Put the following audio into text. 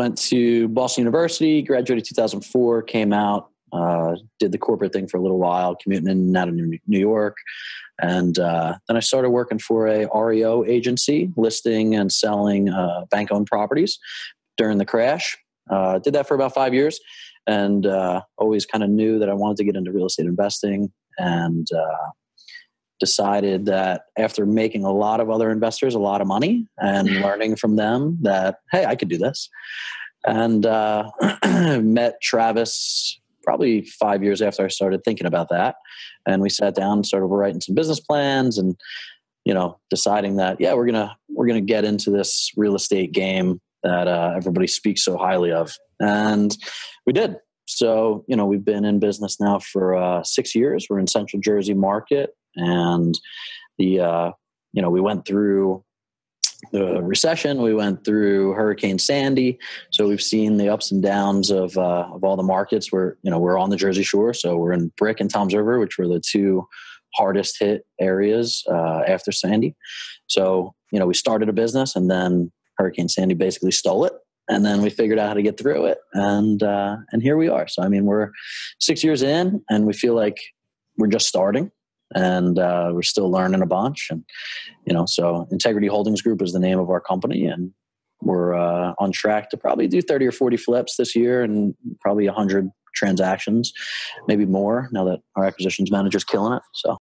went to Boston University, graduated 2004, came out, uh, did the corporate thing for a little while, commuting in and out of New York. And uh, then I started working for a REO agency, listing and selling uh, bank owned properties during the crash. Uh, did that for about five years and uh, always kind of knew that I wanted to get into real estate investing and uh, decided that after making a lot of other investors a lot of money and learning from them that, hey, I could do this. And uh, met Travis probably five years after I started thinking about that. And we sat down and started writing some business plans and, you know, deciding that, yeah, we're going to, we're to get into this real estate game that uh, everybody speaks so highly of. And we did. So, you know, we've been in business now for uh, six years. We're in Central Jersey market, and the uh, you know we went through the recession. We went through Hurricane Sandy, so we've seen the ups and downs of uh, of all the markets. We're you know we're on the Jersey Shore, so we're in Brick and Toms River, which were the two hardest hit areas uh, after Sandy. So you know we started a business, and then Hurricane Sandy basically stole it and then we figured out how to get through it and uh, and here we are so i mean we're six years in and we feel like we're just starting and uh, we're still learning a bunch and you know so integrity holdings group is the name of our company and we're uh, on track to probably do 30 or 40 flips this year and probably 100 transactions maybe more now that our acquisitions manager's killing it so